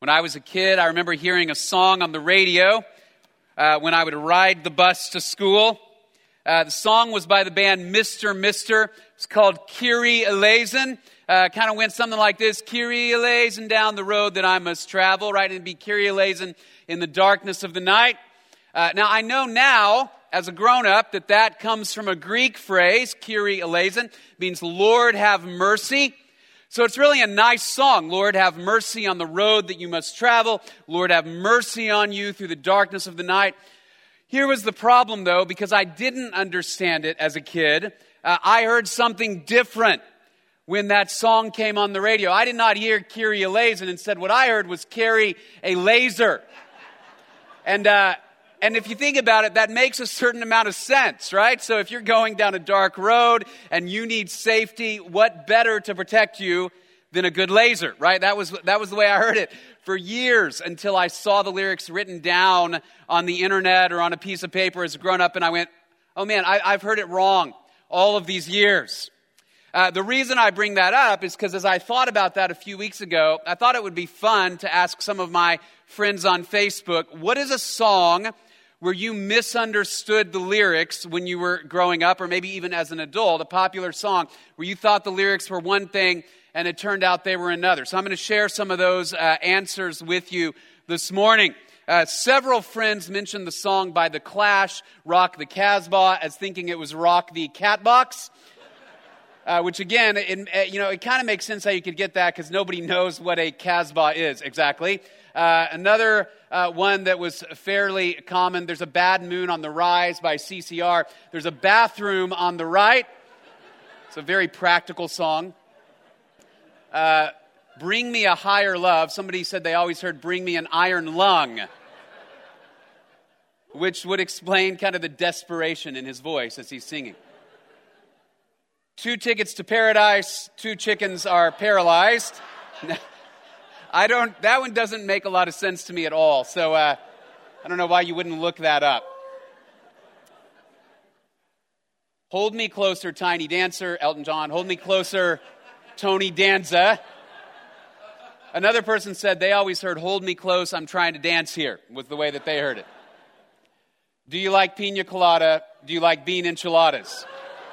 When I was a kid, I remember hearing a song on the radio uh, when I would ride the bus to school. Uh, the song was by the band Mr. Mister. It's called Kyrie Eleison. Uh, kind of went something like this Kyrie Eleison down the road that I must travel, right? And be Kyrie Eleison in the darkness of the night. Uh, now, I know now, as a grown up, that that comes from a Greek phrase, Kyrie Eleison, means Lord have mercy. So it's really a nice song. Lord, have mercy on the road that you must travel. Lord, have mercy on you through the darkness of the night. Here was the problem, though, because I didn't understand it as a kid. Uh, I heard something different when that song came on the radio. I did not hear Kyrie Eleison. Instead, what I heard was carry a laser. And, uh, and if you think about it, that makes a certain amount of sense, right? So if you're going down a dark road and you need safety, what better to protect you than a good laser, right? That was, that was the way I heard it for years until I saw the lyrics written down on the internet or on a piece of paper as a grown up and I went, oh man, I, I've heard it wrong all of these years. Uh, the reason I bring that up is because as I thought about that a few weeks ago, I thought it would be fun to ask some of my friends on Facebook, what is a song where you misunderstood the lyrics when you were growing up, or maybe even as an adult, a popular song where you thought the lyrics were one thing and it turned out they were another. So I'm going to share some of those uh, answers with you this morning. Uh, several friends mentioned the song by The Clash, Rock the Casbah, as thinking it was Rock the Catbox. Uh, which again, it, uh, you know, it kind of makes sense how you could get that because nobody knows what a Casbah is exactly. Uh, another uh, one that was fairly common. There's a bad moon on the rise by CCR. There's a bathroom on the right. It's a very practical song. Uh, bring me a higher love. Somebody said they always heard bring me an iron lung, which would explain kind of the desperation in his voice as he's singing. Two tickets to paradise, two chickens are paralyzed. I don't, that one doesn't make a lot of sense to me at all. So uh, I don't know why you wouldn't look that up. Hold me closer, Tiny Dancer, Elton John. Hold me closer, Tony Danza. Another person said they always heard, Hold me close, I'm trying to dance here, was the way that they heard it. Do you like pina colada? Do you like bean enchiladas?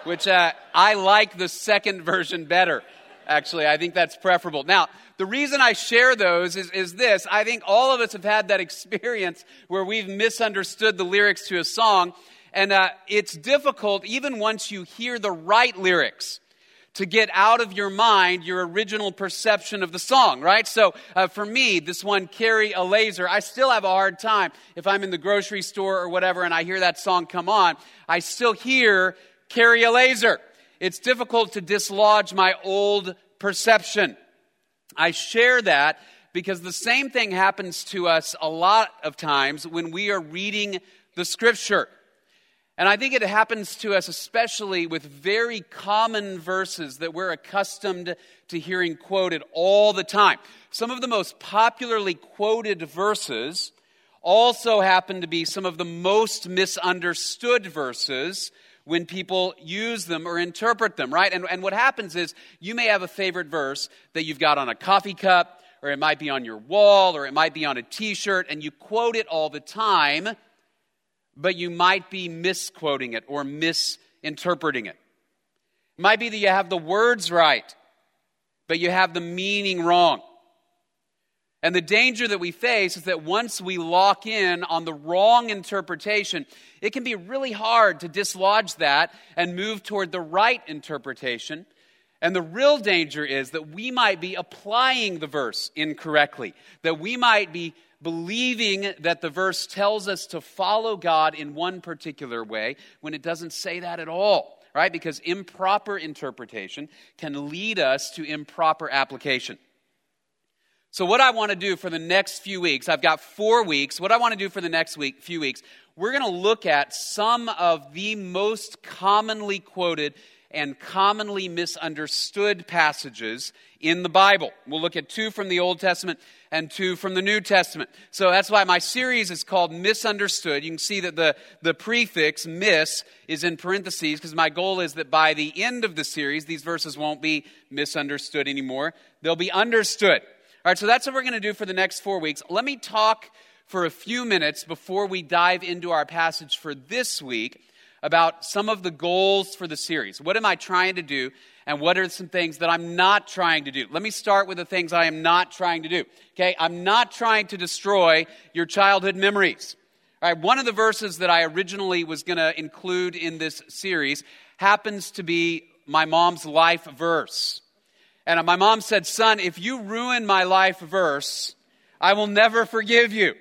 Which uh, I like the second version better, actually. I think that's preferable. Now, the reason I share those is, is this. I think all of us have had that experience where we've misunderstood the lyrics to a song. And uh, it's difficult, even once you hear the right lyrics, to get out of your mind your original perception of the song, right? So uh, for me, this one, Carry a Laser, I still have a hard time if I'm in the grocery store or whatever and I hear that song come on. I still hear Carry a Laser. It's difficult to dislodge my old perception. I share that because the same thing happens to us a lot of times when we are reading the scripture. And I think it happens to us especially with very common verses that we're accustomed to hearing quoted all the time. Some of the most popularly quoted verses also happen to be some of the most misunderstood verses when people use them or interpret them, right? And, and what happens is you may have a favorite verse that you've got on a coffee cup, or it might be on your wall, or it might be on a t shirt, and you quote it all the time, but you might be misquoting it or misinterpreting it. It might be that you have the words right, but you have the meaning wrong. And the danger that we face is that once we lock in on the wrong interpretation, it can be really hard to dislodge that and move toward the right interpretation. And the real danger is that we might be applying the verse incorrectly, that we might be believing that the verse tells us to follow God in one particular way when it doesn't say that at all, right? Because improper interpretation can lead us to improper application. So, what I want to do for the next few weeks, I've got four weeks. What I want to do for the next week, few weeks, we're going to look at some of the most commonly quoted and commonly misunderstood passages in the Bible. We'll look at two from the Old Testament and two from the New Testament. So that's why my series is called Misunderstood. You can see that the, the prefix mis is in parentheses because my goal is that by the end of the series, these verses won't be misunderstood anymore. They'll be understood. All right, so that's what we're going to do for the next four weeks. Let me talk for a few minutes before we dive into our passage for this week about some of the goals for the series. What am I trying to do, and what are some things that I'm not trying to do? Let me start with the things I am not trying to do. Okay, I'm not trying to destroy your childhood memories. All right, one of the verses that I originally was going to include in this series happens to be my mom's life verse. And my mom said, Son, if you ruin my life verse, I will never forgive you.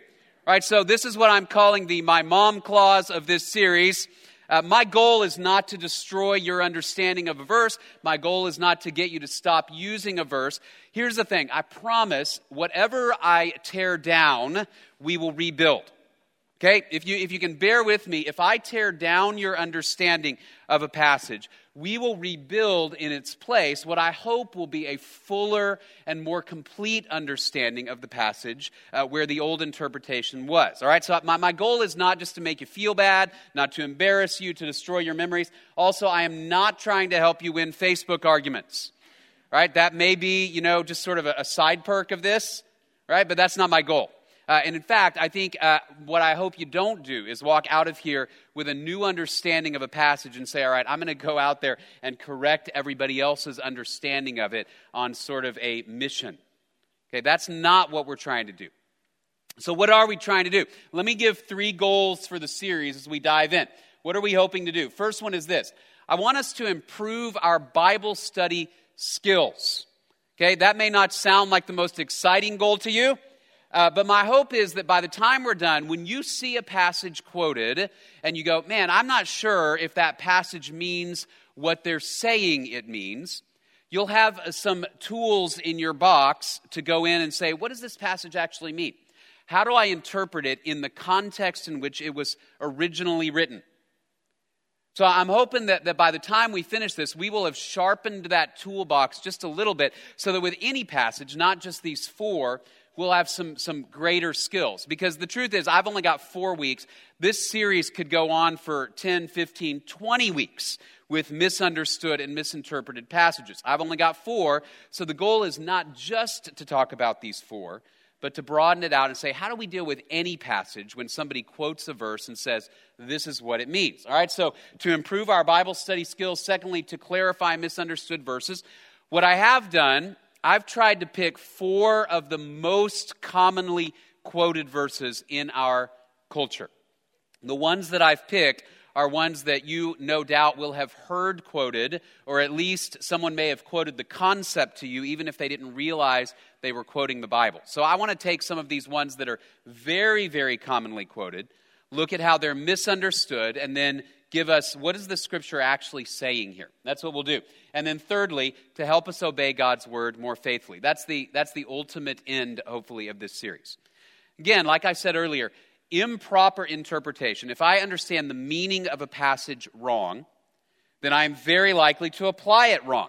Right, so this is what I'm calling the my mom clause of this series. Uh, my goal is not to destroy your understanding of a verse. My goal is not to get you to stop using a verse. Here's the thing I promise, whatever I tear down, we will rebuild. Okay? If you, if you can bear with me, if I tear down your understanding of a passage, we will rebuild in its place what I hope will be a fuller and more complete understanding of the passage uh, where the old interpretation was. All right? So my, my goal is not just to make you feel bad, not to embarrass you, to destroy your memories. Also, I am not trying to help you win Facebook arguments. Right? That may be, you know, just sort of a, a side perk of this, right? But that's not my goal. Uh, and in fact, I think uh, what I hope you don't do is walk out of here with a new understanding of a passage and say, all right, I'm going to go out there and correct everybody else's understanding of it on sort of a mission. Okay, that's not what we're trying to do. So, what are we trying to do? Let me give three goals for the series as we dive in. What are we hoping to do? First one is this I want us to improve our Bible study skills. Okay, that may not sound like the most exciting goal to you. Uh, but my hope is that by the time we're done, when you see a passage quoted and you go, man, I'm not sure if that passage means what they're saying it means, you'll have uh, some tools in your box to go in and say, what does this passage actually mean? How do I interpret it in the context in which it was originally written? So I'm hoping that, that by the time we finish this, we will have sharpened that toolbox just a little bit so that with any passage, not just these four, we'll have some, some greater skills. Because the truth is, I've only got four weeks. This series could go on for 10, 15, 20 weeks with misunderstood and misinterpreted passages. I've only got four, so the goal is not just to talk about these four, but to broaden it out and say, how do we deal with any passage when somebody quotes a verse and says, this is what it means? All right, so to improve our Bible study skills, secondly, to clarify misunderstood verses, what I have done I've tried to pick four of the most commonly quoted verses in our culture. The ones that I've picked are ones that you no doubt will have heard quoted, or at least someone may have quoted the concept to you, even if they didn't realize they were quoting the Bible. So I want to take some of these ones that are very, very commonly quoted, look at how they're misunderstood, and then give us what is the scripture actually saying here. That's what we'll do. And then thirdly, to help us obey God's word more faithfully. That's the that's the ultimate end hopefully of this series. Again, like I said earlier, improper interpretation. If I understand the meaning of a passage wrong, then I am very likely to apply it wrong.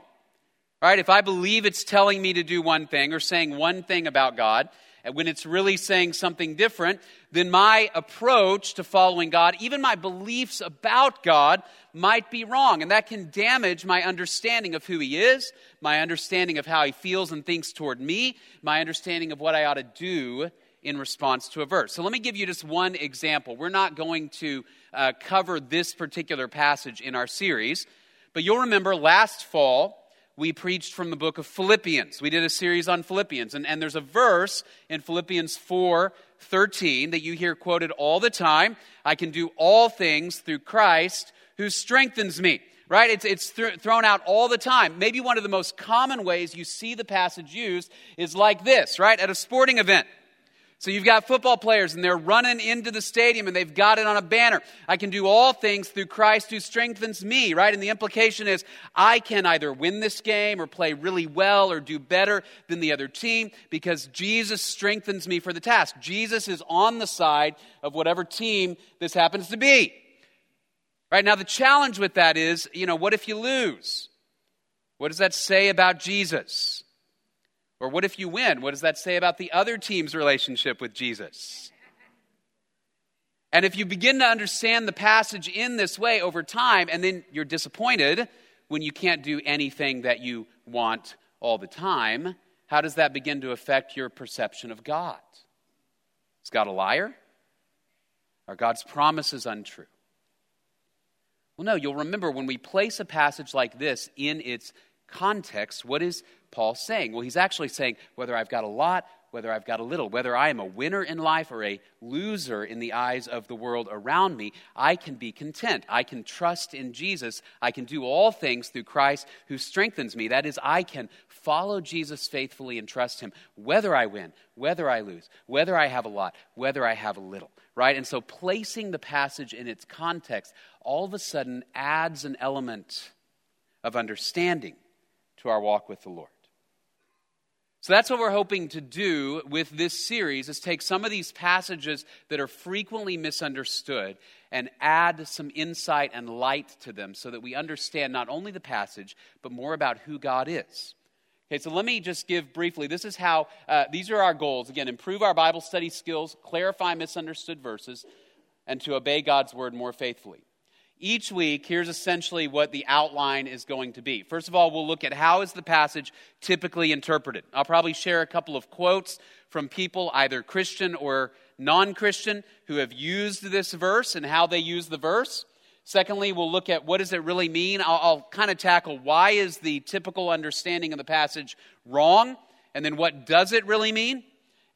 Right? If I believe it's telling me to do one thing or saying one thing about God, and when it's really saying something different, then my approach to following God, even my beliefs about God, might be wrong. And that can damage my understanding of who He is, my understanding of how He feels and thinks toward me, my understanding of what I ought to do in response to a verse. So let me give you just one example. We're not going to uh, cover this particular passage in our series, but you'll remember last fall, we preached from the book of Philippians. We did a series on Philippians. And, and there's a verse in Philippians 4 13 that you hear quoted all the time. I can do all things through Christ who strengthens me. Right? It's, it's th- thrown out all the time. Maybe one of the most common ways you see the passage used is like this, right? At a sporting event. So you've got football players and they're running into the stadium and they've got it on a banner. I can do all things through Christ who strengthens me, right? And the implication is I can either win this game or play really well or do better than the other team because Jesus strengthens me for the task. Jesus is on the side of whatever team this happens to be. Right now, the challenge with that is, you know, what if you lose? What does that say about Jesus? Or what if you win? What does that say about the other team's relationship with Jesus? And if you begin to understand the passage in this way over time, and then you're disappointed when you can't do anything that you want all the time, how does that begin to affect your perception of God? Is God a liar? Are God's promises untrue? Well, no, you'll remember when we place a passage like this in its context, what is Paul saying? Well, he's actually saying whether I've got a lot whether I've got a little, whether I am a winner in life or a loser in the eyes of the world around me, I can be content. I can trust in Jesus. I can do all things through Christ who strengthens me. That is, I can follow Jesus faithfully and trust him, whether I win, whether I lose, whether I have a lot, whether I have a little, right? And so placing the passage in its context all of a sudden adds an element of understanding to our walk with the Lord. So that's what we're hoping to do with this series is take some of these passages that are frequently misunderstood and add some insight and light to them so that we understand not only the passage but more about who God is. Okay, so let me just give briefly. This is how, uh, these are our goals. Again, improve our Bible study skills, clarify misunderstood verses, and to obey God's word more faithfully. Each week, here's essentially what the outline is going to be. First of all, we'll look at how is the passage typically interpreted. I'll probably share a couple of quotes from people, either Christian or non Christian, who have used this verse and how they use the verse. Secondly, we'll look at what does it really mean. I'll, I'll kind of tackle why is the typical understanding of the passage wrong, and then what does it really mean.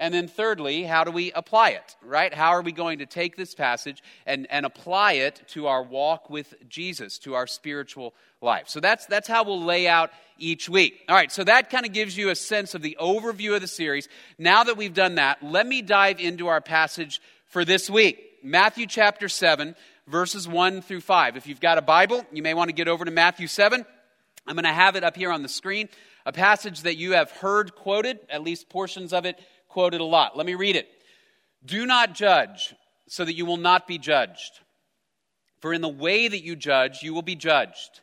And then, thirdly, how do we apply it, right? How are we going to take this passage and, and apply it to our walk with Jesus, to our spiritual life? So that's, that's how we'll lay out each week. All right, so that kind of gives you a sense of the overview of the series. Now that we've done that, let me dive into our passage for this week Matthew chapter 7, verses 1 through 5. If you've got a Bible, you may want to get over to Matthew 7. I'm going to have it up here on the screen. A passage that you have heard quoted, at least portions of it quoted a lot. Let me read it. Do not judge so that you will not be judged. For in the way that you judge, you will be judged.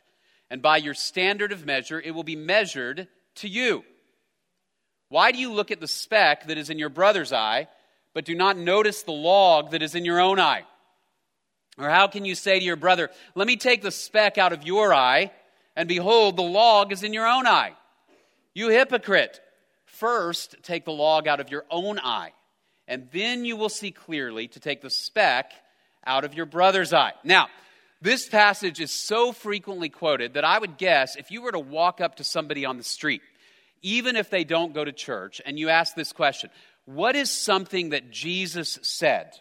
And by your standard of measure, it will be measured to you. Why do you look at the speck that is in your brother's eye, but do not notice the log that is in your own eye? Or how can you say to your brother, Let me take the speck out of your eye, and behold, the log is in your own eye? You hypocrite! First, take the log out of your own eye, and then you will see clearly to take the speck out of your brother's eye. Now, this passage is so frequently quoted that I would guess if you were to walk up to somebody on the street, even if they don't go to church, and you ask this question, what is something that Jesus said?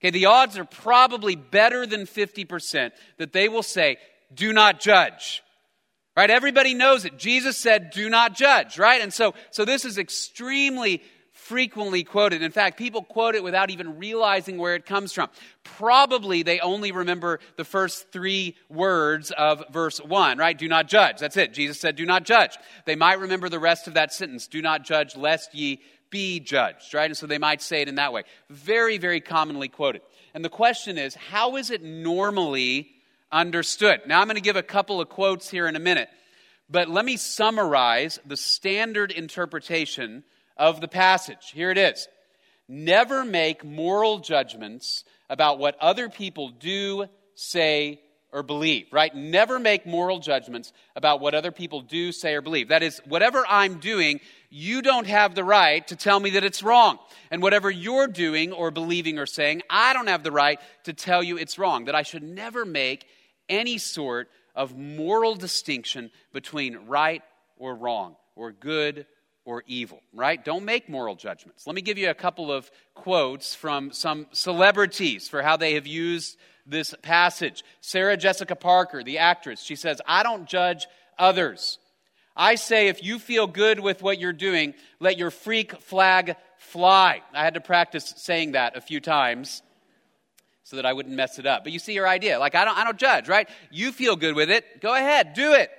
Okay, the odds are probably better than 50% that they will say, do not judge. Right? Everybody knows it. Jesus said, do not judge, right? And so, so this is extremely frequently quoted. In fact, people quote it without even realizing where it comes from. Probably they only remember the first three words of verse 1, right? Do not judge. That's it. Jesus said, do not judge. They might remember the rest of that sentence. Do not judge lest ye be judged, right? And so they might say it in that way. Very, very commonly quoted. And the question is, how is it normally understood. Now, I'm going to give a couple of quotes here in a minute, but let me summarize the standard interpretation of the passage. Here it is Never make moral judgments about what other people do, say, or believe, right? Never make moral judgments about what other people do, say, or believe. That is, whatever I'm doing, you don't have the right to tell me that it's wrong. And whatever you're doing or believing or saying, I don't have the right to tell you it's wrong. That I should never make any sort of moral distinction between right or wrong, or good or evil, right? Don't make moral judgments. Let me give you a couple of quotes from some celebrities for how they have used this passage. Sarah Jessica Parker, the actress, she says, I don't judge others. I say, if you feel good with what you're doing, let your freak flag fly. I had to practice saying that a few times so that I wouldn't mess it up. But you see your idea. Like, I don't, I don't judge, right? You feel good with it. Go ahead, do it.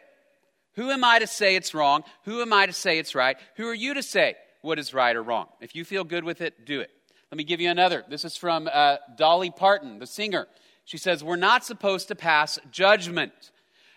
Who am I to say it's wrong? Who am I to say it's right? Who are you to say what is right or wrong? If you feel good with it, do it. Let me give you another. This is from uh, Dolly Parton, the singer. She says, We're not supposed to pass judgment.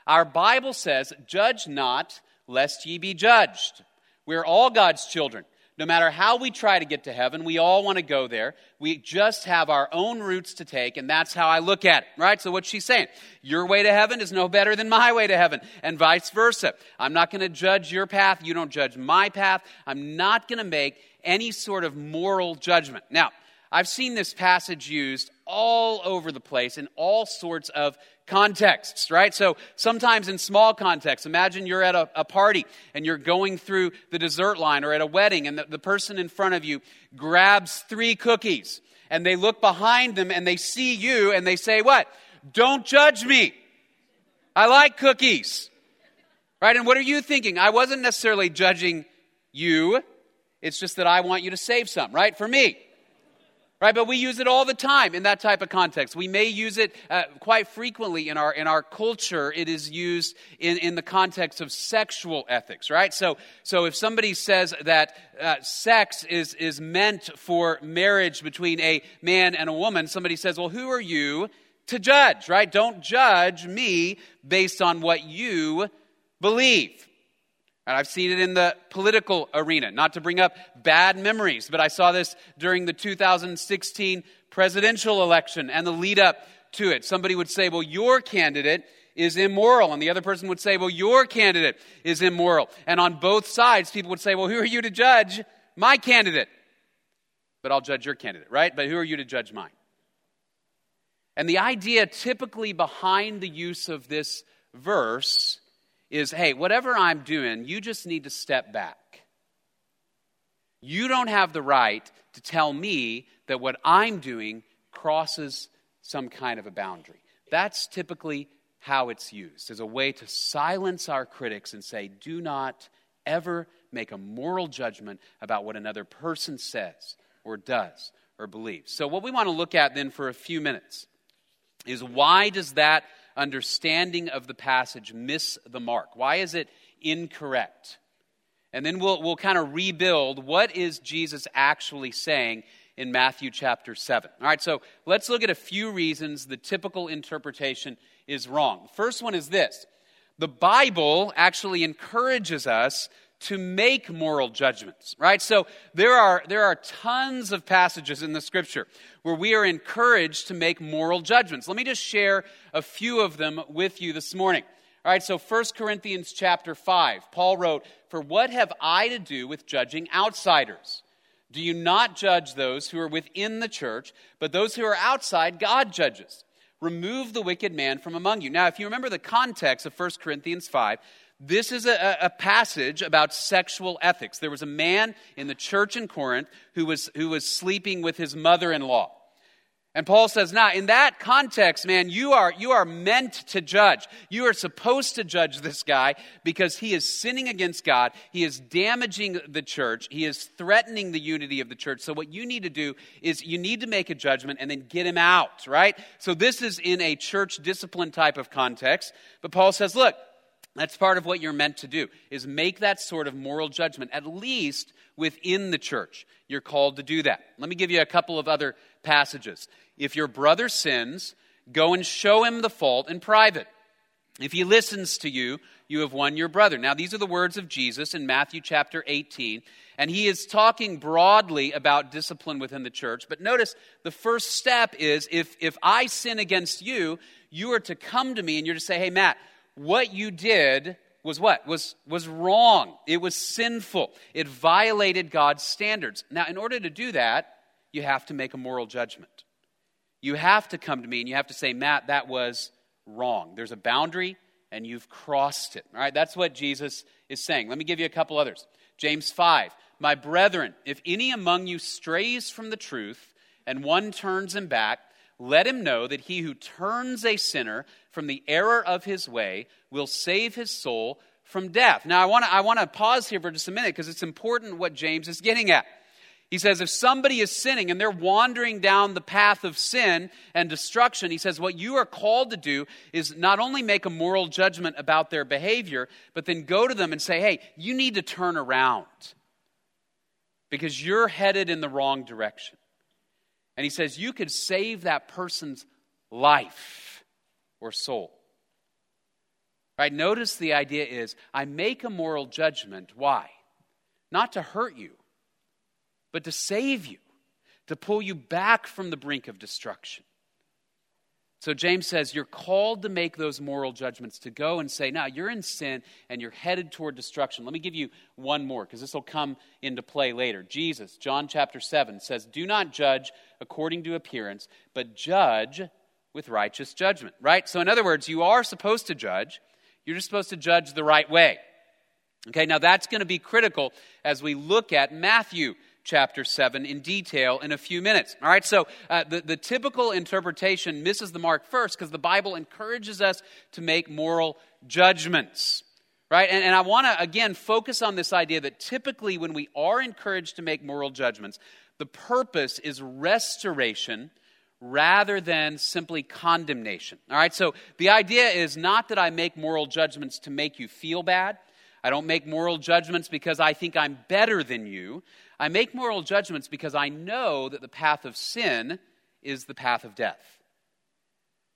Our Bible says, Judge not, lest ye be judged. We're all God's children. No matter how we try to get to heaven, we all want to go there. We just have our own routes to take, and that's how I look at it, right? So, what she's saying, your way to heaven is no better than my way to heaven, and vice versa. I'm not going to judge your path. You don't judge my path. I'm not going to make any sort of moral judgment. Now, I've seen this passage used all over the place in all sorts of contexts, right? So sometimes in small contexts, imagine you're at a, a, party and you're going through the dessert line or at a wedding and the, the person in front of you grabs three cookies and they look behind them and they see you and they say, What? Don't judge me. I like cookies. Right? And what are you thinking? I wasn't necessarily judging you. It's just that I want you to save some, right? For me. Right? But we use it all the time in that type of context. We may use it uh, quite frequently in our, in our culture. It is used in, in the context of sexual ethics, right? So, so if somebody says that uh, sex is, is meant for marriage between a man and a woman, somebody says, well, who are you to judge, right? Don't judge me based on what you believe. And I've seen it in the political arena, not to bring up bad memories, but I saw this during the 2016 presidential election and the lead up to it. Somebody would say, well, your candidate is immoral. And the other person would say, well, your candidate is immoral. And on both sides, people would say, well, who are you to judge my candidate? But I'll judge your candidate, right? But who are you to judge mine? And the idea typically behind the use of this verse is hey, whatever I'm doing, you just need to step back. You don't have the right to tell me that what I'm doing crosses some kind of a boundary. That's typically how it's used as a way to silence our critics and say, do not ever make a moral judgment about what another person says or does or believes. So, what we want to look at then for a few minutes is why does that understanding of the passage miss the mark? Why is it incorrect? And then we'll, we'll kind of rebuild what is Jesus actually saying in Matthew chapter 7. All right, so let's look at a few reasons the typical interpretation is wrong. The first one is this the Bible actually encourages us to make moral judgments, right? So there are, there are tons of passages in the scripture where we are encouraged to make moral judgments. Let me just share a few of them with you this morning. All right, so 1 Corinthians chapter 5, Paul wrote, For what have I to do with judging outsiders? Do you not judge those who are within the church, but those who are outside, God judges? Remove the wicked man from among you. Now, if you remember the context of 1 Corinthians 5, this is a, a, passage about sexual ethics. There was a man in the church in Corinth who was, who was sleeping with his mother in law. And Paul says, now, in that context, man, you are, you are meant to judge. You are supposed to judge this guy because he is sinning against God. He is damaging the church. He is threatening the unity of the church. So, what you need to do is you need to make a judgment and then get him out, right? So, this is in a church discipline type of context. But Paul says, look, that's part of what you're meant to do, is make that sort of moral judgment, at least within the church. You're called to do that. Let me give you a couple of other passages. If your brother sins, go and show him the fault in private. If he listens to you, you have won your brother. Now, these are the words of Jesus in Matthew chapter 18, and he is talking broadly about discipline within the church. But notice the first step is if, if I sin against you, you are to come to me and you're to say, hey, Matt, what you did was what? Was, was wrong. It was sinful. It violated God's standards. Now, in order to do that, you have to make a moral judgment. You have to come to me and you have to say, Matt, that was wrong. There's a boundary and you've crossed it. All right, that's what Jesus is saying. Let me give you a couple others. James 5. My brethren, if any among you strays from the truth and one turns him back, let him know that he who turns a sinner from the error of his way will save his soul from death. Now, I want to I wanna pause here for just a minute because it's important what James is getting at. He says, if somebody is sinning and they're wandering down the path of sin and destruction, he says, what you are called to do is not only make a moral judgment about their behavior, but then go to them and say, hey, you need to turn around because you're headed in the wrong direction. And he says, You could save that person's life or soul. Right? Notice the idea is I make a moral judgment. Why? Not to hurt you, but to save you, to pull you back from the brink of destruction. So James says you're called to make those moral judgments, to go and say, now you're in sin and you're headed toward destruction. Let me give you one more because this will come into play later. Jesus, John chapter 7, says, Do not judge according to appearance, but judge with righteous judgment, right? So, in other words, you are supposed to judge, you're just supposed to judge the right way. Okay, now that's going to be critical as we look at Matthew chapter 7 in detail in a few minutes. All right, so uh, the, the typical interpretation misses the mark first because the Bible encourages us to make moral judgments. Right? And, and I want to, again, focus on this idea that typically when we are encouraged to make moral judgments, the purpose is restoration rather than simply condemnation. All right, so the idea is not that I make moral judgments to make you feel bad. I don't make moral judgments because I think I'm better than you. I make moral judgments because I know that the path of sin is the path of death.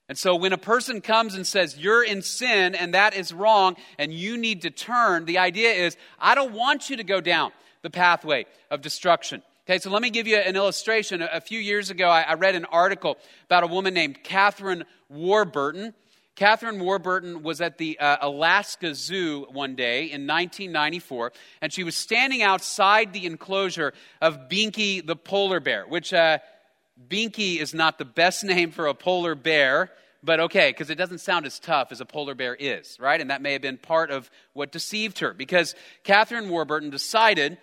And so when a person comes and says, You're in sin and that is wrong and you need to turn, the idea is, I don't want you to go down the pathway of destruction. Okay, so let me give you an illustration. A few years ago, I read an article about a woman named Catherine Warburton. Catherine Warburton was at the uh, Alaska Zoo one day in 1994, and she was standing outside the enclosure of Binky the polar bear, which uh, Binky is not the best name for a polar bear, but okay, because it doesn't sound as tough as a polar bear is, right? And that may have been part of what deceived her, because Catherine Warburton decided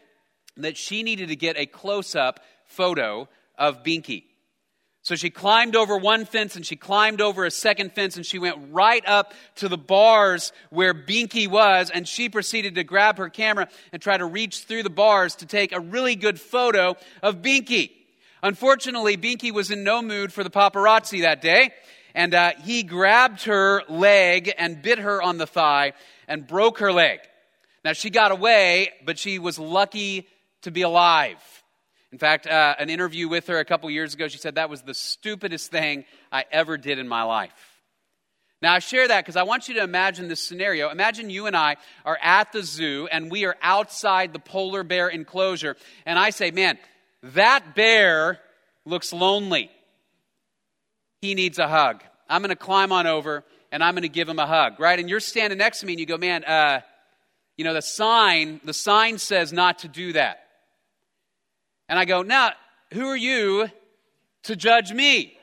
that she needed to get a close up photo of Binky. So she climbed over one fence and she climbed over a second fence and she went right up to the bars where Binky was and she proceeded to grab her camera and try to reach through the bars to take a really good photo of Binky. Unfortunately, Binky was in no mood for the paparazzi that day and uh, he grabbed her leg and bit her on the thigh and broke her leg. Now she got away, but she was lucky to be alive. In fact, uh, an interview with her a couple years ago, she said, That was the stupidest thing I ever did in my life. Now, I share that because I want you to imagine this scenario. Imagine you and I are at the zoo and we are outside the polar bear enclosure, and I say, Man, that bear looks lonely. He needs a hug. I'm going to climb on over and I'm going to give him a hug, right? And you're standing next to me and you go, Man, uh, you know, the sign, the sign says not to do that. And I go, now, who are you to judge me?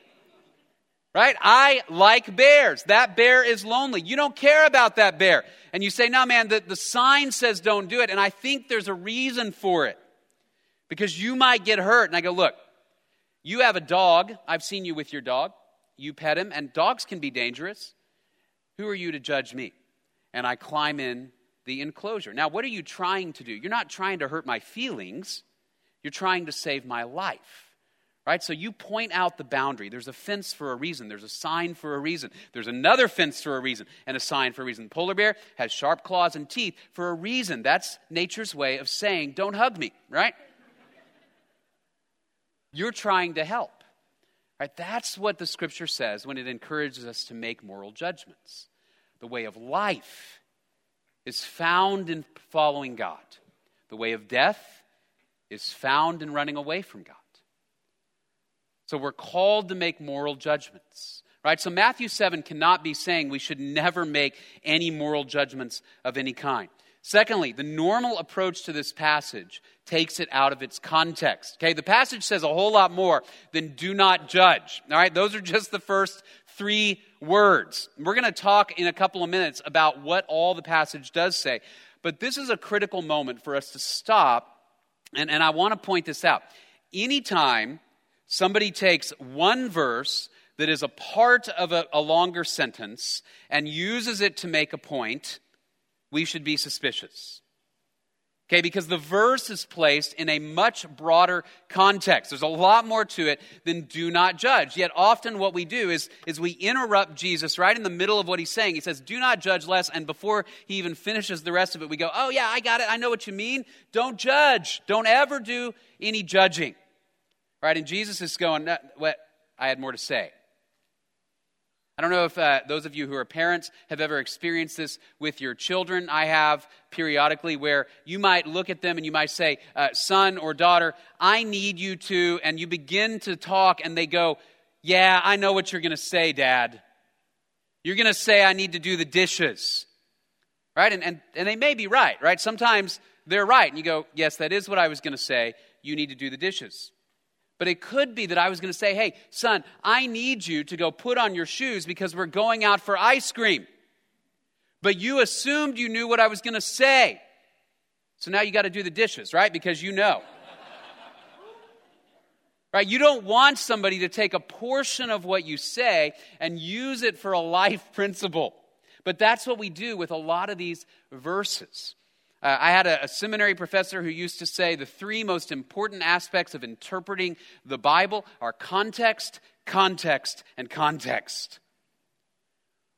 Right? I like bears. That bear is lonely. You don't care about that bear. And you say, no, man, the, the sign says don't do it. And I think there's a reason for it because you might get hurt. And I go, look, you have a dog. I've seen you with your dog. You pet him, and dogs can be dangerous. Who are you to judge me? And I climb in the enclosure. Now, what are you trying to do? You're not trying to hurt my feelings. You're trying to save my life. Right? So you point out the boundary. There's a fence for a reason. There's a sign for a reason. There's another fence for a reason and a sign for a reason. Polar bear has sharp claws and teeth for a reason. That's nature's way of saying, don't hug me, right? You're trying to help. Right? That's what the scripture says when it encourages us to make moral judgments. The way of life is found in following God. The way of death is found in running away from God. So we're called to make moral judgments. Right? So Matthew 7 cannot be saying we should never make any moral judgments of any kind. Secondly, the normal approach to this passage takes it out of its context. Okay, the passage says a whole lot more than do not judge. All right, those are just the first three words. We're going to talk in a couple of minutes about what all the passage does say. But this is a critical moment for us to stop and, and I want to point this out. Anytime somebody takes one verse that is a part of a, a longer sentence and uses it to make a point, we should be suspicious. Okay, because the verse is placed in a much broader context. There's a lot more to it than do not judge. Yet often what we do is, is we interrupt Jesus right in the middle of what he's saying. He says, do not judge less. And before he even finishes the rest of it, we go, oh yeah, I got it. I know what you mean. Don't judge. Don't ever do any judging. Right? And Jesus is going, what? I had more to say. I don't know if uh, those of you who are parents have ever experienced this with your children. I have periodically where you might look at them and you might say, uh, son or daughter, I need you to, and you begin to talk and they go, Yeah, I know what you're going to say, Dad. You're going to say, I need to do the dishes. Right? And, and, and they may be right, right? Sometimes they're right. And you go, Yes, that is what I was going to say. You need to do the dishes. But it could be that I was going to say, hey, son, I need you to go put on your shoes because we're going out for ice cream. But you assumed you knew what I was going to say. So now you got to do the dishes, right? Because you know. right? You don't want somebody to take a portion of what you say and use it for a life principle. But that's what we do with a lot of these verses. Uh, I had a, a, seminary professor who used to say the three most important aspects of interpreting the Bible are context, context, and context.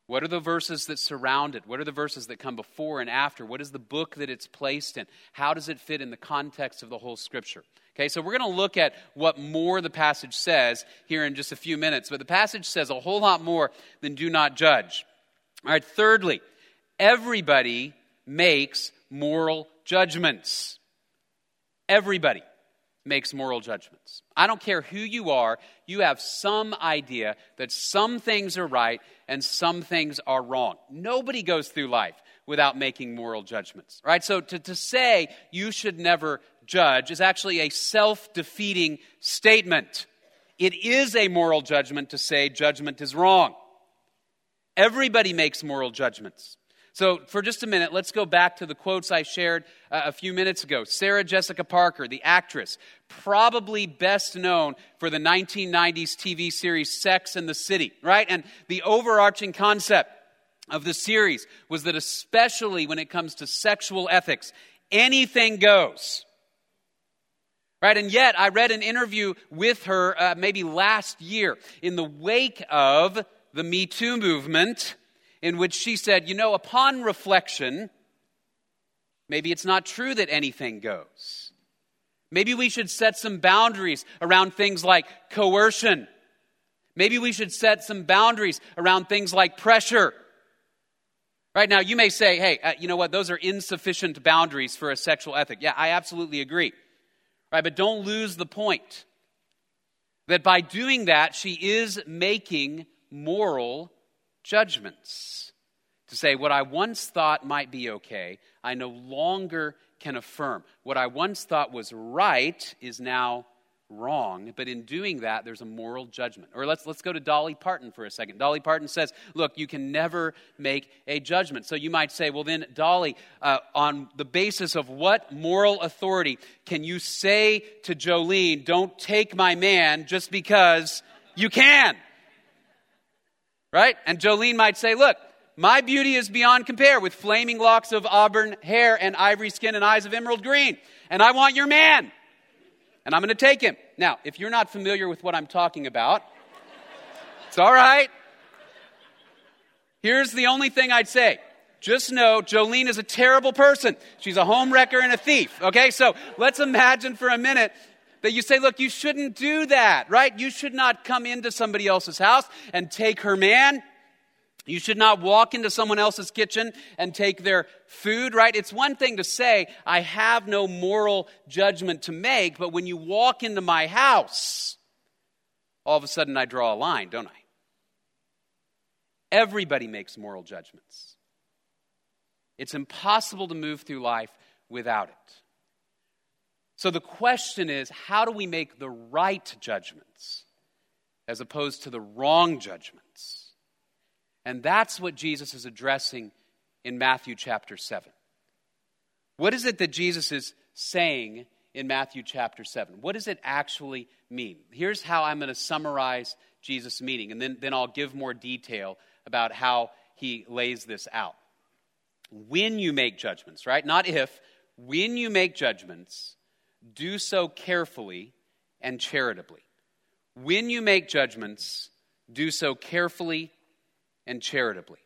What are the verses that surround it? What are the verses that come before and after? What is the book that it's placed in? How does it fit in the context of the whole scripture? Okay, so we're going to look at what more the passage says here in just a few minutes. But the passage says a whole lot more than do not judge. All right, thirdly, everybody makes moral judgments. Everybody makes moral judgments. I don't care who you are, you have some idea that some things are right and some things are wrong. Nobody goes through life without making moral judgments, right? So to, to say you should never judge is actually a self defeating statement. It is a moral judgment to say judgment is wrong. Everybody makes moral judgments. So, for just a minute, let's go back to the quotes I shared uh, a few minutes ago. Sarah Jessica Parker, the actress, probably best known for the 1990s TV series Sex and the City, right? And the overarching concept of the series was that, especially when it comes to sexual ethics, anything goes. Right, and yet I read an interview with her uh, maybe last year in the wake of the Me Too movement in which she said, You know, upon reflection, maybe it's not true that anything goes. Maybe we should set some boundaries around things like coercion. Maybe we should set some boundaries around things like pressure. Right now, you may say, hey, uh, you know what, those are insufficient boundaries for a sexual ethic. Yeah, I absolutely agree. Right, but don't lose the point that by doing that, she is making moral judgments. To say, what I once thought might be okay, I no longer can affirm. What I once thought was right is now wrong. But in doing that, there's a moral judgment. Or let's, let's go to Dolly Parton for a second. Dolly Parton says, Look, you can never make a judgment. So you might say, Well, then, Dolly, uh, on the basis of what moral authority can you say to Jolene, Don't take my man just because you can? Right? And Jolene might say, Look, my beauty is beyond compare with flaming locks of auburn hair and ivory skin and eyes of emerald green. And I want your man. And I'm going to take him. Now, if you're not familiar with what I'm talking about, it's all right. Here's the only thing I'd say. Just know Jolene is a terrible person. She's a home wrecker and a thief. Okay, so let's imagine for a minute that you say, look, you shouldn't do that, right? You should not come into somebody else's house and take her man. You should not walk into someone else's kitchen and take their food, right? It's one thing to say, I have no moral judgment to make, but when you walk into my house, all of a sudden I draw a line, don't I? Everybody makes moral judgments. It's impossible to move through life without it. So the question is how do we make the right judgments as opposed to the wrong judgments? And that's what Jesus is addressing in Matthew chapter 7. What is it that Jesus is saying in Matthew chapter 7? What does it actually mean? Here's how I'm going to summarize Jesus' meaning, and then, then I'll give more detail about how he lays this out. When you make judgments, right? Not if, when you make judgments, do so carefully and charitably. When you make judgments, do so carefully and charitably.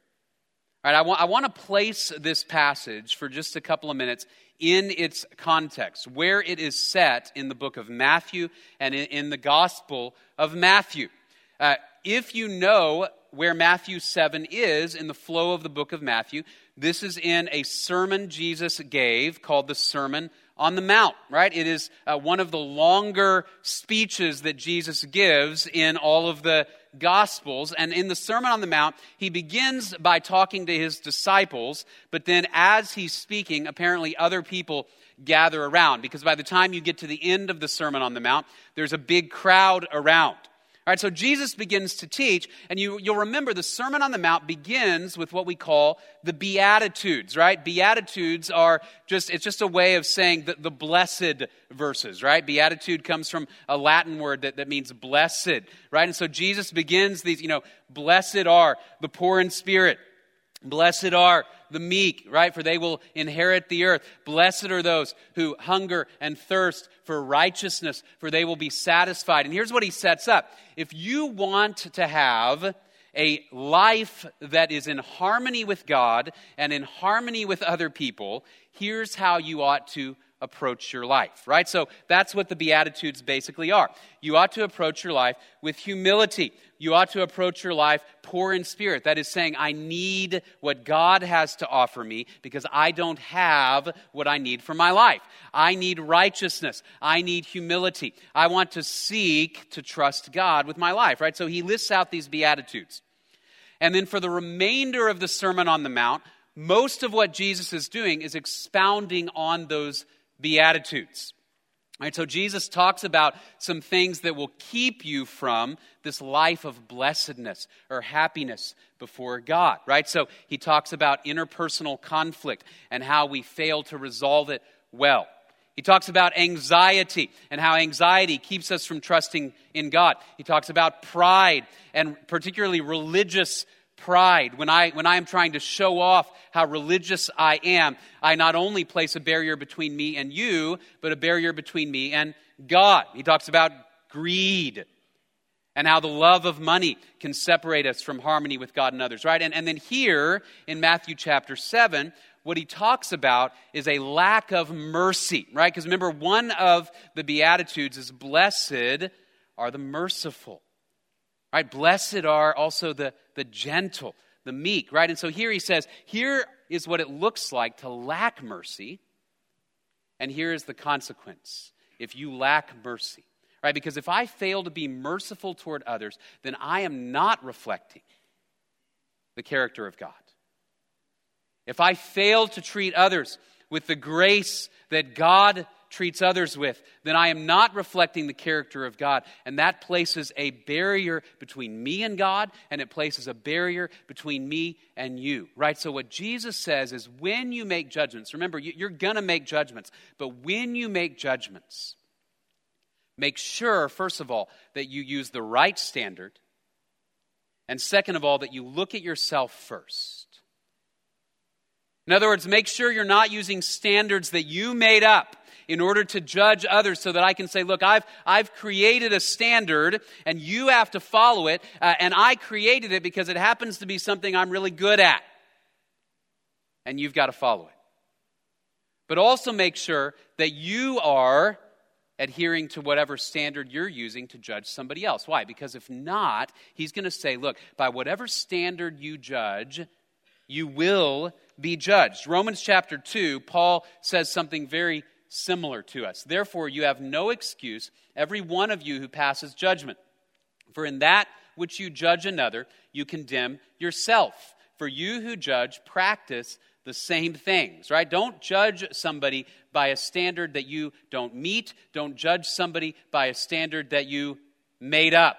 All right, I want, I want to place this passage for just a couple of minutes in its context, where it is set in the book of Matthew and in, in the Gospel of Matthew. Uh, if you know where Matthew 7 is in the flow of the book of Matthew. This is in a sermon Jesus gave called the Sermon on the Mount, right? It is uh, one of the longer speeches that Jesus gives in all of the Gospels. And in the Sermon on the Mount, he begins by talking to his disciples, but then as he's speaking, apparently other people gather around because by the time you get to the end of the Sermon on the Mount, there's a big crowd around. All right, so Jesus begins to teach, and you, you'll remember the Sermon on the Mount begins with what we call the Beatitudes, right? Beatitudes are just, it's just a way of saying the, the blessed verses, right? Beatitude comes from a Latin word that, that means blessed, right? And so Jesus begins these, you know, blessed are the poor in spirit, blessed are the meek, right? For they will inherit the earth. Blessed are those who hunger and thirst for righteousness, for they will be satisfied. And here's what he sets up. If you want to have a life that is in harmony with God and in harmony with other people, here's how you ought to approach your life, right? So that's what the Beatitudes basically are. You ought to approach your life with humility. You ought to approach your life poor in spirit. That is saying, I need what God has to offer me because I don't have what I need for my life. I need righteousness. I need humility. I want to seek to trust God with my life, right? So he lists out these Beatitudes. And then for the remainder of the Sermon on the Mount, most of what Jesus is doing is expounding on those Beatitudes. All right, so Jesus talks about some things that will keep you from this life of blessedness or happiness before God, right? So he talks about interpersonal conflict and how we fail to resolve it well. He talks about anxiety and how anxiety keeps us from trusting in God. He talks about pride and particularly religious pride, when I, when I am trying to show off how religious I am, I not only place a barrier between me and you, but a barrier between me and God. He talks about greed and how the love of money can separate us from harmony with God and others, right? And, and then here in Matthew chapter 7, what he talks about is a lack of mercy, right? Because remember, one of the Beatitudes is blessed are the merciful. Right? Blessed are also the, the gentle, the meek, right? And so here he says, here is what it looks like to lack mercy, and here is the consequence if you lack mercy. Right? Because if I fail to be merciful toward others, then I am not reflecting the character of God. If I fail to treat others with the grace that God treats others with, then I am not reflecting the character of God. And that places a barrier between me and God, and it places a barrier between me and you, right? So, what Jesus says is when you make judgments, remember, you're going to make judgments, but when you make judgments, make sure, first of all, that you use the right standard, and second of all, that you look at yourself first. In other words, make sure you're not using standards that you made up in order to judge others so that I can say, look, I've, I've created a standard and you have to follow it. Uh, and I created it because it happens to be something I'm really good at. And you've got to follow it. But also make sure that you are adhering to whatever standard you're using to judge somebody else. Why? Because if not, he's going to say, look, by whatever standard you judge, you will be judged. Romans chapter 2, Paul says something very similar to us. Therefore, you have no excuse, every one of you who passes judgment. For in that which you judge another, you condemn yourself. For you who judge practice the same things, right? Don't judge somebody by a standard that you don't meet. Don't judge somebody by a standard that you made up.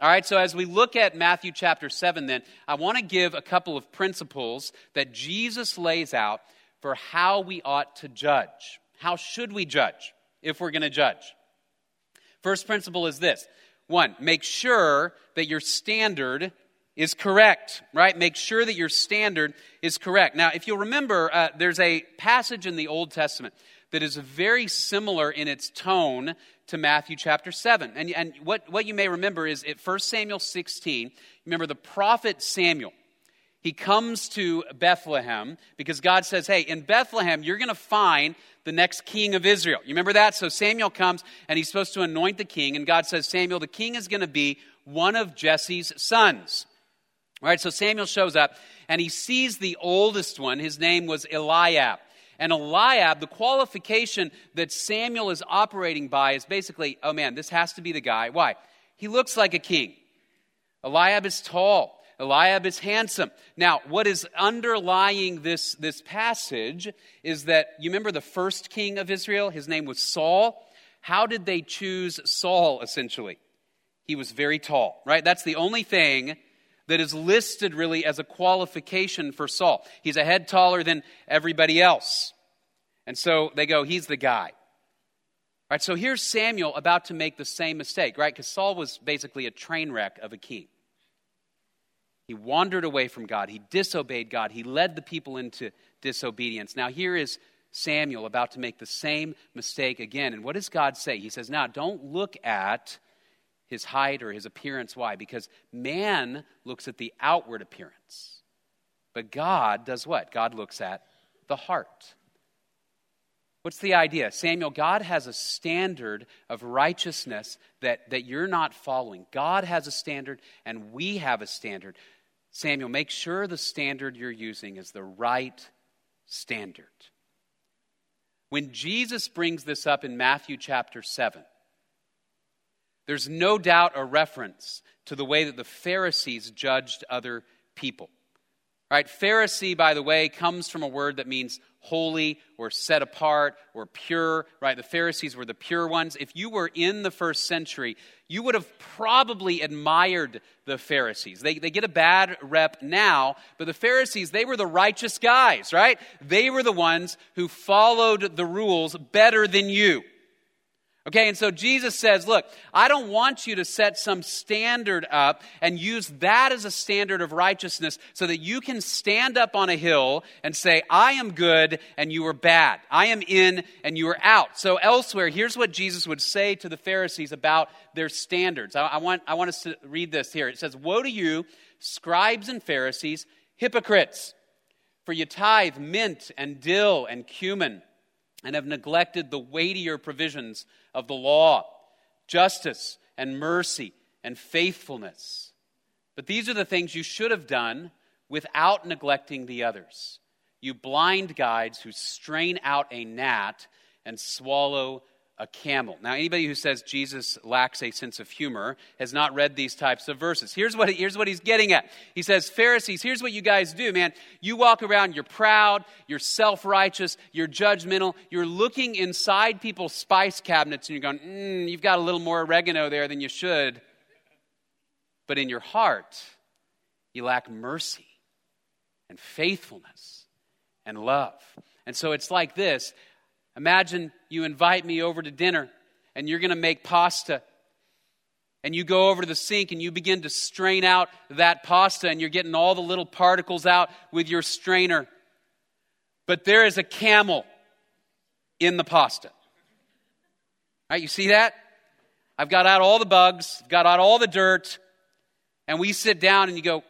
All right, so as we look at Matthew chapter 7, then, I want to give a couple of principles that Jesus lays out for how we ought to judge. How should we judge if we're going to judge? First principle is this one, make sure that your standard is correct, right? Make sure that your standard is correct. Now, if you'll remember, uh, there's a passage in the Old Testament that is very similar in its tone to Matthew chapter 7. And, and what, what you may remember is at 1 Samuel 16, remember the prophet Samuel he comes to Bethlehem because God says, Hey, in Bethlehem, you're going to find the next king of Israel. You remember that? So Samuel comes and he's supposed to anoint the king, and God says, Samuel, the king is going to be one of Jesse's sons. All right, so Samuel shows up and he sees the oldest one. His name was Eliab. And Eliab, the qualification that Samuel is operating by is basically, oh man, this has to be the guy. Why? He looks like a king. Eliab is tall. Eliab is handsome. Now, what is underlying this, this passage is that you remember the first king of Israel? His name was Saul. How did they choose Saul, essentially? He was very tall, right? That's the only thing that is listed really as a qualification for Saul. He's a head taller than everybody else. And so they go, he's the guy. Right, so here's Samuel about to make the same mistake, right? Because Saul was basically a train wreck of a king. He wandered away from God. He disobeyed God. He led the people into disobedience. Now, here is Samuel about to make the same mistake again. And what does God say? He says, Now, don't look at his height or his appearance. Why? Because man looks at the outward appearance. But God does what? God looks at the heart. What's the idea? Samuel, God has a standard of righteousness that, that you're not following. God has a standard, and we have a standard. Samuel, make sure the standard you're using is the right standard. When Jesus brings this up in Matthew chapter 7, there's no doubt a reference to the way that the Pharisees judged other people. Right? Pharisee, by the way, comes from a word that means holy or set apart or pure, right? The Pharisees were the pure ones. If you were in the first century, you would have probably admired the Pharisees. They, they get a bad rep now, but the Pharisees, they were the righteous guys, right? They were the ones who followed the rules better than you. Okay, and so Jesus says, Look, I don't want you to set some standard up and use that as a standard of righteousness so that you can stand up on a hill and say, I am good and you are bad. I am in and you are out. So elsewhere, here's what Jesus would say to the Pharisees about their standards. I, I want, I want us to read this here. It says, Woe to you, scribes and Pharisees, hypocrites, for you tithe mint and dill and cumin and have neglected the weightier provisions of the law justice and mercy and faithfulness. But these are the things you should have done without neglecting the others. You blind guides who strain out a gnat and swallow a camel. Now, anybody who says Jesus lacks a sense of humor has not read these types of verses. Here's what, here's what he's getting at. He says, Pharisees, here's what you guys do, man. You walk around, you're proud, you're self righteous, you're judgmental, you're looking inside people's spice cabinets and you're going, mm, you've got a little more oregano there than you should. But in your heart, you lack mercy and faithfulness and love. And so it's like this Imagine you invite me over to dinner and you're going to make pasta. And you go over to the sink and you begin to strain out that pasta and you're getting all the little particles out with your strainer. But there is a camel in the pasta. Right? You see that? I've got out all the bugs, got out all the dirt, and we sit down and you go,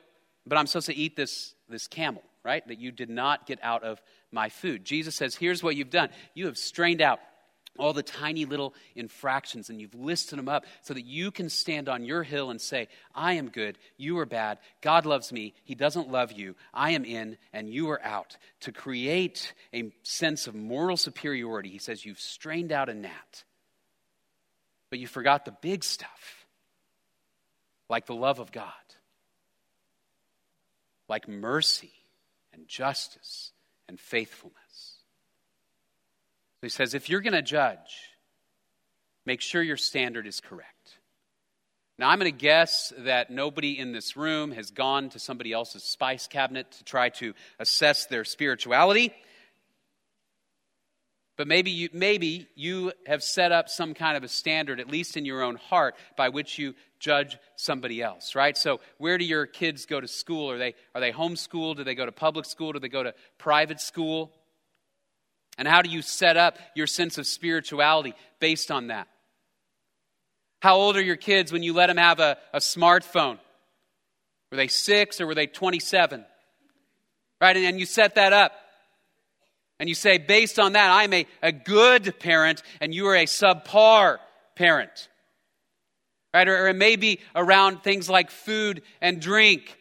but I'm supposed to eat this, this camel, right? That you did not get out of my food. Jesus says, Here's what you've done. You have strained out all the tiny little infractions and you've listed them up so that you can stand on your hill and say, I am good, you are bad, God loves me, He doesn't love you, I am in, and you are out. To create a sense of moral superiority, He says, You've strained out a gnat, but you forgot the big stuff, like the love of God, like mercy and justice and faithfulness. So he says, if you're going to judge, make sure your standard is correct. Now, I'm going to guess that nobody in this room has gone to somebody else's spice cabinet to try to assess their spirituality. But maybe you, maybe you have set up some kind of a standard, at least in your own heart, by which you judge somebody else, right? So, where do your kids go to school? Are they, are they homeschooled? Do they go to public school? Do they go to private school? And how do you set up your sense of spirituality based on that? How old are your kids when you let them have a, a smartphone? Were they six or were they 27? Right? And, and you set that up and you say, based on that, I'm a, a good parent and you are a subpar parent. Right? Or, or it may be around things like food and drink.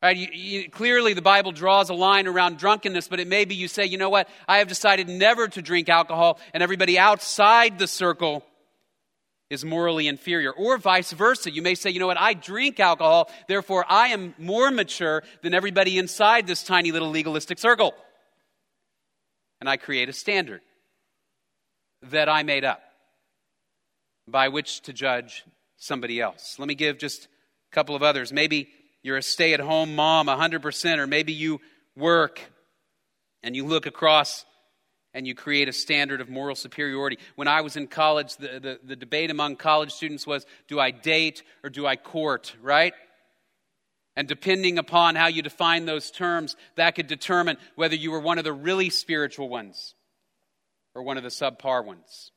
Right? You, you, clearly, the Bible draws a line around drunkenness, but it may be you say, you know what? I have decided never to drink alcohol, and everybody outside the circle is morally inferior. Or vice versa. You may say, you know what? I drink alcohol, therefore I am more mature than everybody inside this tiny little legalistic circle. And I create a standard that I made up by which to judge somebody else. Let me give just a couple of others. Maybe you're a stay at home mom 100%, or maybe you work and you look across and you create a standard of moral superiority. When I was in college, the, the, the, debate among college students was do I date or do I court, right? And depending upon how you define those terms, that could determine whether you were one of the really spiritual ones or one of the subpar ones.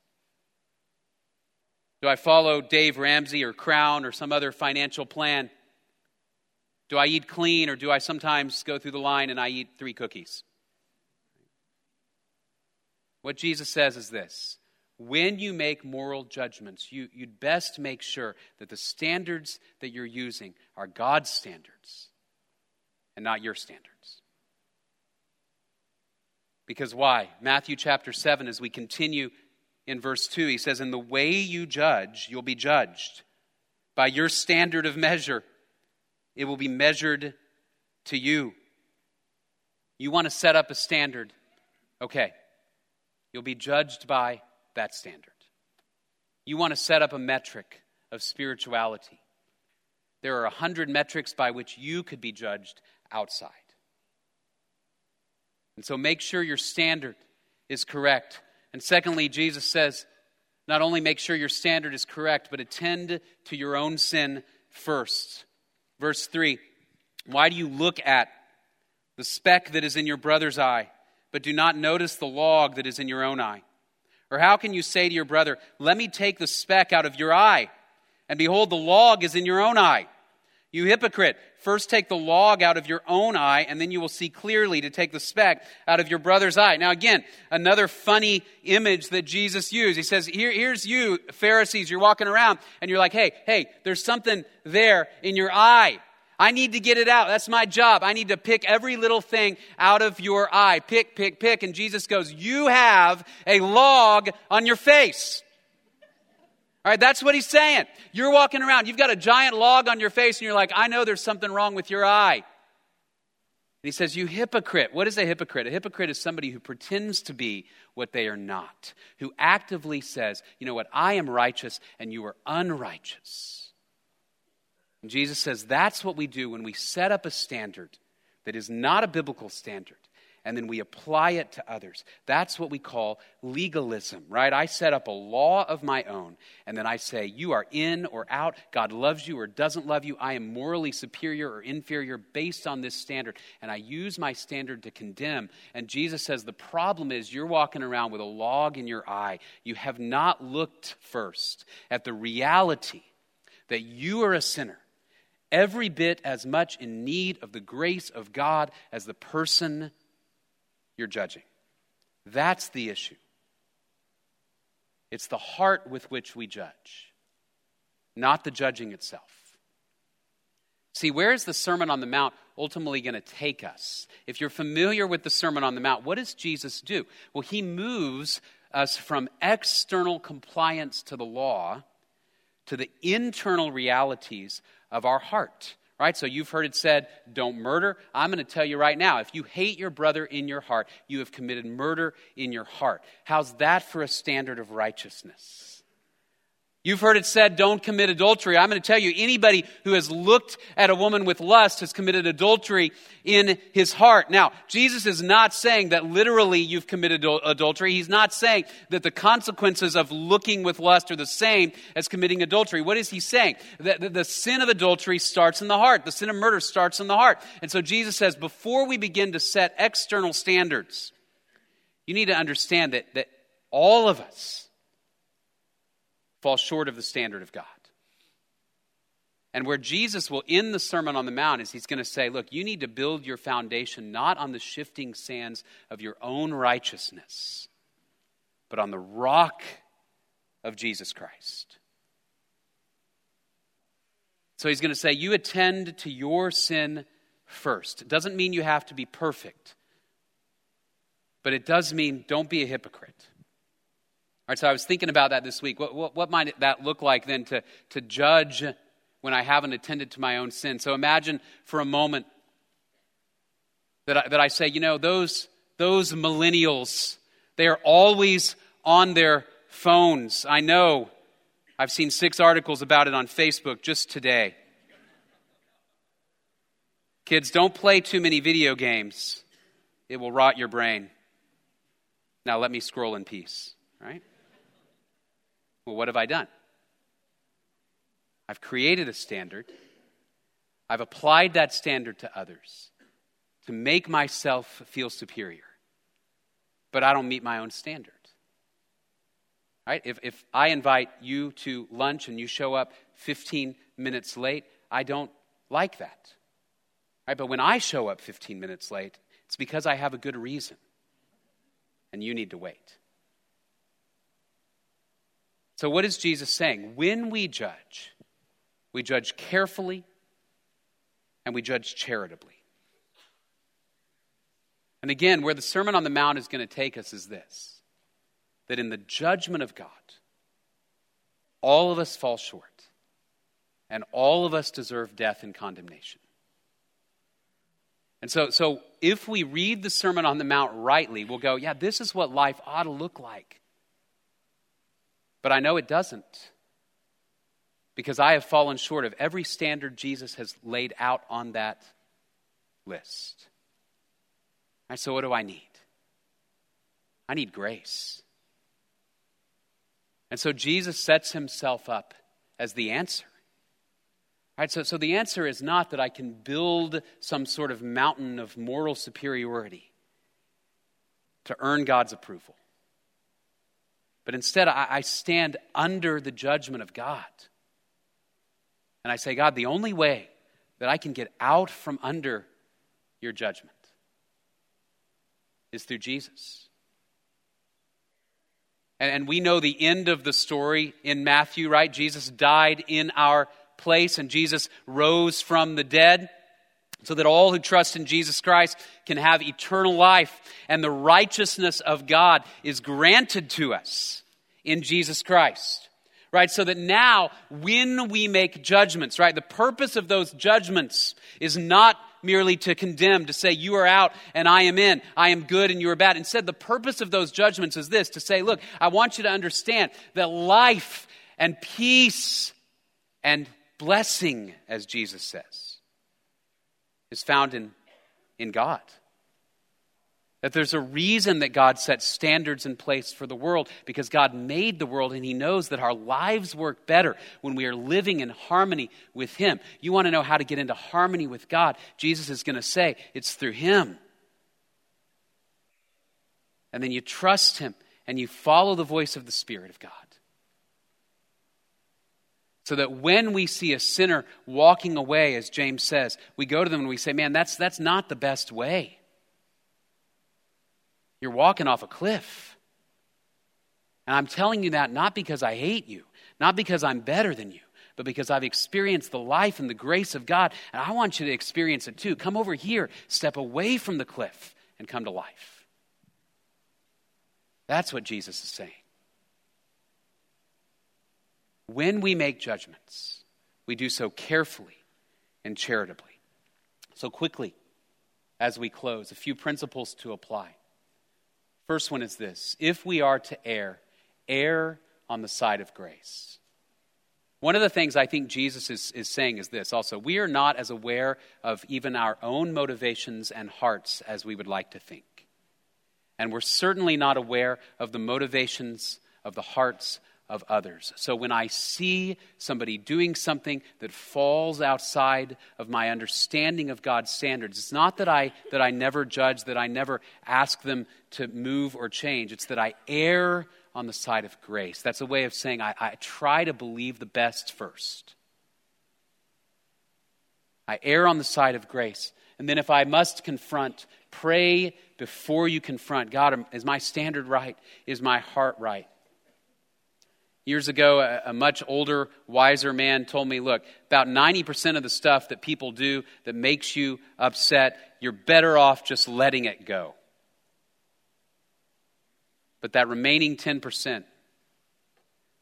Do I follow Dave Ramsey or Crown or some other financial plan? Do I eat clean or do I sometimes go through the line and I eat three cookies? What Jesus says is this when you make moral judgments, you, would best make sure that the standards that you're using are God's standards and not your standards. Because why? Matthew chapter 7, as we continue in verse 2, he says, In the way you judge, you'll be judged. By your standard of measure, it will be measured to you. You want to set up a standard. Okay. You'll be judged by that standard. You want to set up a metric of spirituality. There are a hundred metrics by which you could be judged outside. And so make sure your standard is correct. And secondly, Jesus says, not only make sure your standard is correct, but attend to your own sin first. Verse 3 Why do you look at the speck that is in your brother's eye, but do not notice the log that is in your own eye? Or how can you say to your brother, Let me take the speck out of your eye, and behold, the log is in your own eye? You hypocrite, first take the log out of your own eye, and then you will see clearly to take the speck out of your brother's eye. Now, again, another funny image that Jesus used. He says, Here, Here's you, Pharisees, you're walking around, and you're like, Hey, hey, there's something there in your eye. I need to get it out. That's my job. I need to pick every little thing out of your eye. Pick, pick, pick. And Jesus goes, You have a log on your face. All right, that's what he's saying. You're walking around, you've got a giant log on your face, and you're like, I know there's something wrong with your eye. And he says, You hypocrite. What is a hypocrite? A hypocrite is somebody who pretends to be what they are not, who actively says, You know what, I am righteous and you are unrighteous. And Jesus says that's what we do when we set up a standard that is not a biblical standard and then we apply it to others. That's what we call legalism, right? I set up a law of my own, and then I say, You are in or out. God loves you or doesn't love you. I am morally superior or inferior based on this standard, and I use my standard to condemn. And Jesus says, The problem is you're walking around with a log in your eye. You have not looked first at the reality that you are a sinner every bit as much in need of the grace of God as the person you're judging. That's the issue. It's the heart with which we judge, not the judging itself. See, where is the Sermon on the Mount ultimately going to take us? If you're familiar with the Sermon on the Mount, what does Jesus do? Well, he moves us from external compliance to the law to the internal realities of our heart right? So you've heard it said, don't murder. I'm going to tell you right now if you hate your brother in your heart, you have committed murder in your heart. How's that for a standard of righteousness? You've heard it said, don't commit adultery. I'm going to tell you, anybody who has looked at a woman with lust has committed adultery in his heart. Now, Jesus is not saying that literally you've committed adultery. He's not saying that the consequences of looking with lust are the same as committing adultery. What is he saying? That the sin of adultery starts in the heart. The sin of murder starts in the heart. And so Jesus says, before we begin to set external standards, you need to understand that, that all of us, fall short of the standard of God. And where Jesus will end the Sermon on the Mount is he's going to say, Look, you need to build your foundation not on the shifting sands of your own righteousness, but on the rock of Jesus Christ. So he's going to say, You attend to your sin first. It doesn't mean you have to be perfect, but it does mean don't be a hypocrite. So I was thinking about that this week. What, what, what might that look like then to, to judge when I haven't attended to my own sin? So imagine for a moment that I, that I say, you know, those, those millennials, they are always on their phones. I know. I've seen six articles about it on Facebook just today. Kids, don't play too many video games, it will rot your brain. Now let me scroll in peace, right? Well, what have I done? I've created a standard. I've applied that standard to others to make myself feel superior. But I don't meet my own standard. Right? If, if I invite you to lunch and you show up 15 minutes late, I don't like that. Right? But when I show up 15 minutes late, it's because I have a good reason. And you need to wait. So, what is Jesus saying? When we judge, we judge carefully and we judge charitably. And again, where the Sermon on the Mount is going to take us is this that in the judgment of God, all of us fall short, and all of us deserve death and condemnation. And so, so if we read the Sermon on the Mount rightly, we'll go, yeah, this is what life ought to look like. But I know it doesn't because I have fallen short of every standard Jesus has laid out on that list. Right, so, what do I need? I need grace. And so, Jesus sets himself up as the answer. Right, so, so the answer is not that I can build some sort of mountain of moral superiority to earn God's approval. But instead, I, I stand under the judgment of God. And I say, God, the only way that I can get out from under your judgment is through Jesus. And, and we know the end of the story in Matthew, right? Jesus died in our place and Jesus rose from the dead so that all who trust in Jesus Christ can have eternal life and the righteousness of God is granted to us in Jesus Christ. Right? So that now, when we make judgments, right, the purpose of those judgments is not merely to condemn, to say, you are out and I am in, I am good and you are bad. Instead, the purpose of those judgments is this to say, look, I want you to understand that life and peace and blessing, as Jesus says, is found in, in God. That there's a reason that God sets standards in place for the world because God made the world and He knows that our lives work better when we are living in harmony with Him. You want to know how to get into harmony with God? Jesus is going to say it's through Him. And then you trust Him and you follow the voice of the Spirit of God. So that when we see a sinner walking away, as James says, we go to them and we say, Man, that's, that's not the best way. You're walking off a cliff. And I'm telling you that not because I hate you, not because I'm better than you, but because I've experienced the life and the grace of God, and I want you to experience it too. Come over here, step away from the cliff, and come to life. That's what Jesus is saying. When we make judgments, we do so carefully and charitably. So, quickly, as we close, a few principles to apply. First one is this if we are to err, err on the side of grace. One of the things I think Jesus is, is saying is this also we are not as aware of even our own motivations and hearts as we would like to think. And we're certainly not aware of the motivations of the hearts of others. So when I see somebody doing something that falls outside of my understanding of God's standards, it's not that I, that I never judge, that I never ask them to move or change. It's that I err on the side of grace. That's a way of saying I, I try to believe the best first. I err on the side of grace. And then if I must confront, pray before you confront. God, is my standard right? Is my heart right? Years ago, a, a, much older, wiser man told me, look, about 90% of the stuff that people do that makes you upset, you're better off just letting it go. But that remaining 10%,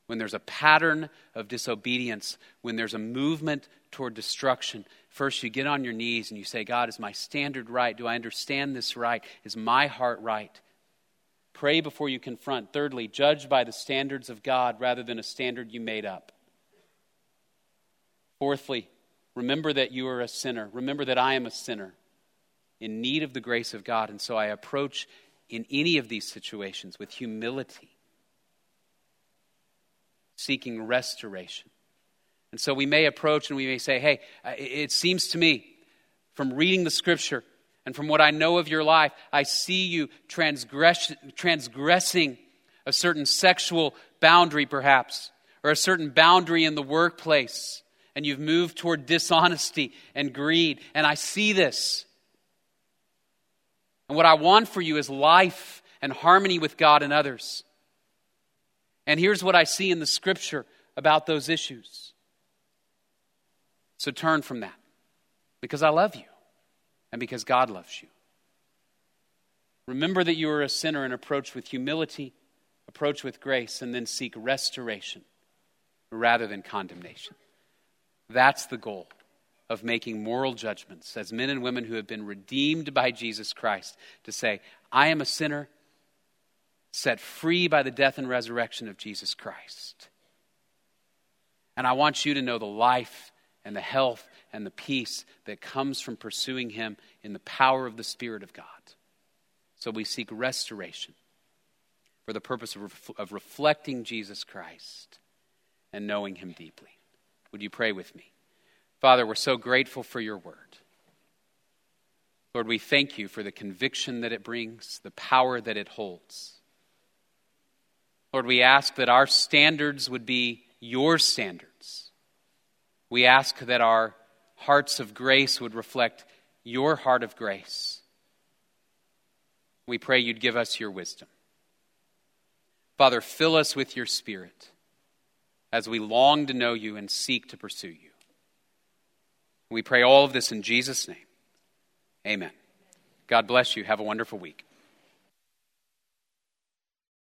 when there's a pattern of disobedience, when there's a movement toward destruction, first you get on your knees and you say, God, is my standard right? Do I understand this right? Is my heart right? Pray before you confront. Thirdly, judge by the standards of God rather than a standard you made up. Fourthly, remember that you are a sinner. Remember that I am a sinner in need of the grace of God. And so I approach in any of these situations with humility, seeking restoration. And so we may approach and we may say, hey, it seems to me from reading the scripture and from what I know of your life, I see you transgress, transgressing a certain sexual boundary, perhaps, or a certain boundary in the workplace. And you've moved toward dishonesty and greed. And I see this. And what I want for you is life and harmony with God and others. And here's what I see in the scripture about those issues. So turn from that because I love you and because God loves you. Remember that you are a sinner and approach with humility, approach with grace, and then seek restoration rather than condemnation. That's the goal of making moral judgments as men and women who have been redeemed by Jesus Christ to say, I am a sinner set free by the death and resurrection of Jesus Christ. And I want you to know the life and the health and the peace that comes from pursuing Him in the power of the Spirit of God. So we seek restoration for the purpose of, ref- of reflecting Jesus Christ and knowing Him deeply. Would you pray with me? Father, we're so grateful for your word. Lord, we thank you for the conviction that it brings, the power that it holds. Lord, we ask that our standards would be your standards. We ask that our hearts of grace would reflect your heart of grace. We pray you'd give us your wisdom. Father, fill us with your spirit as we long to know you and seek to pursue you. We pray all of this in Jesus' name. Amen. God bless you. Have a wonderful week.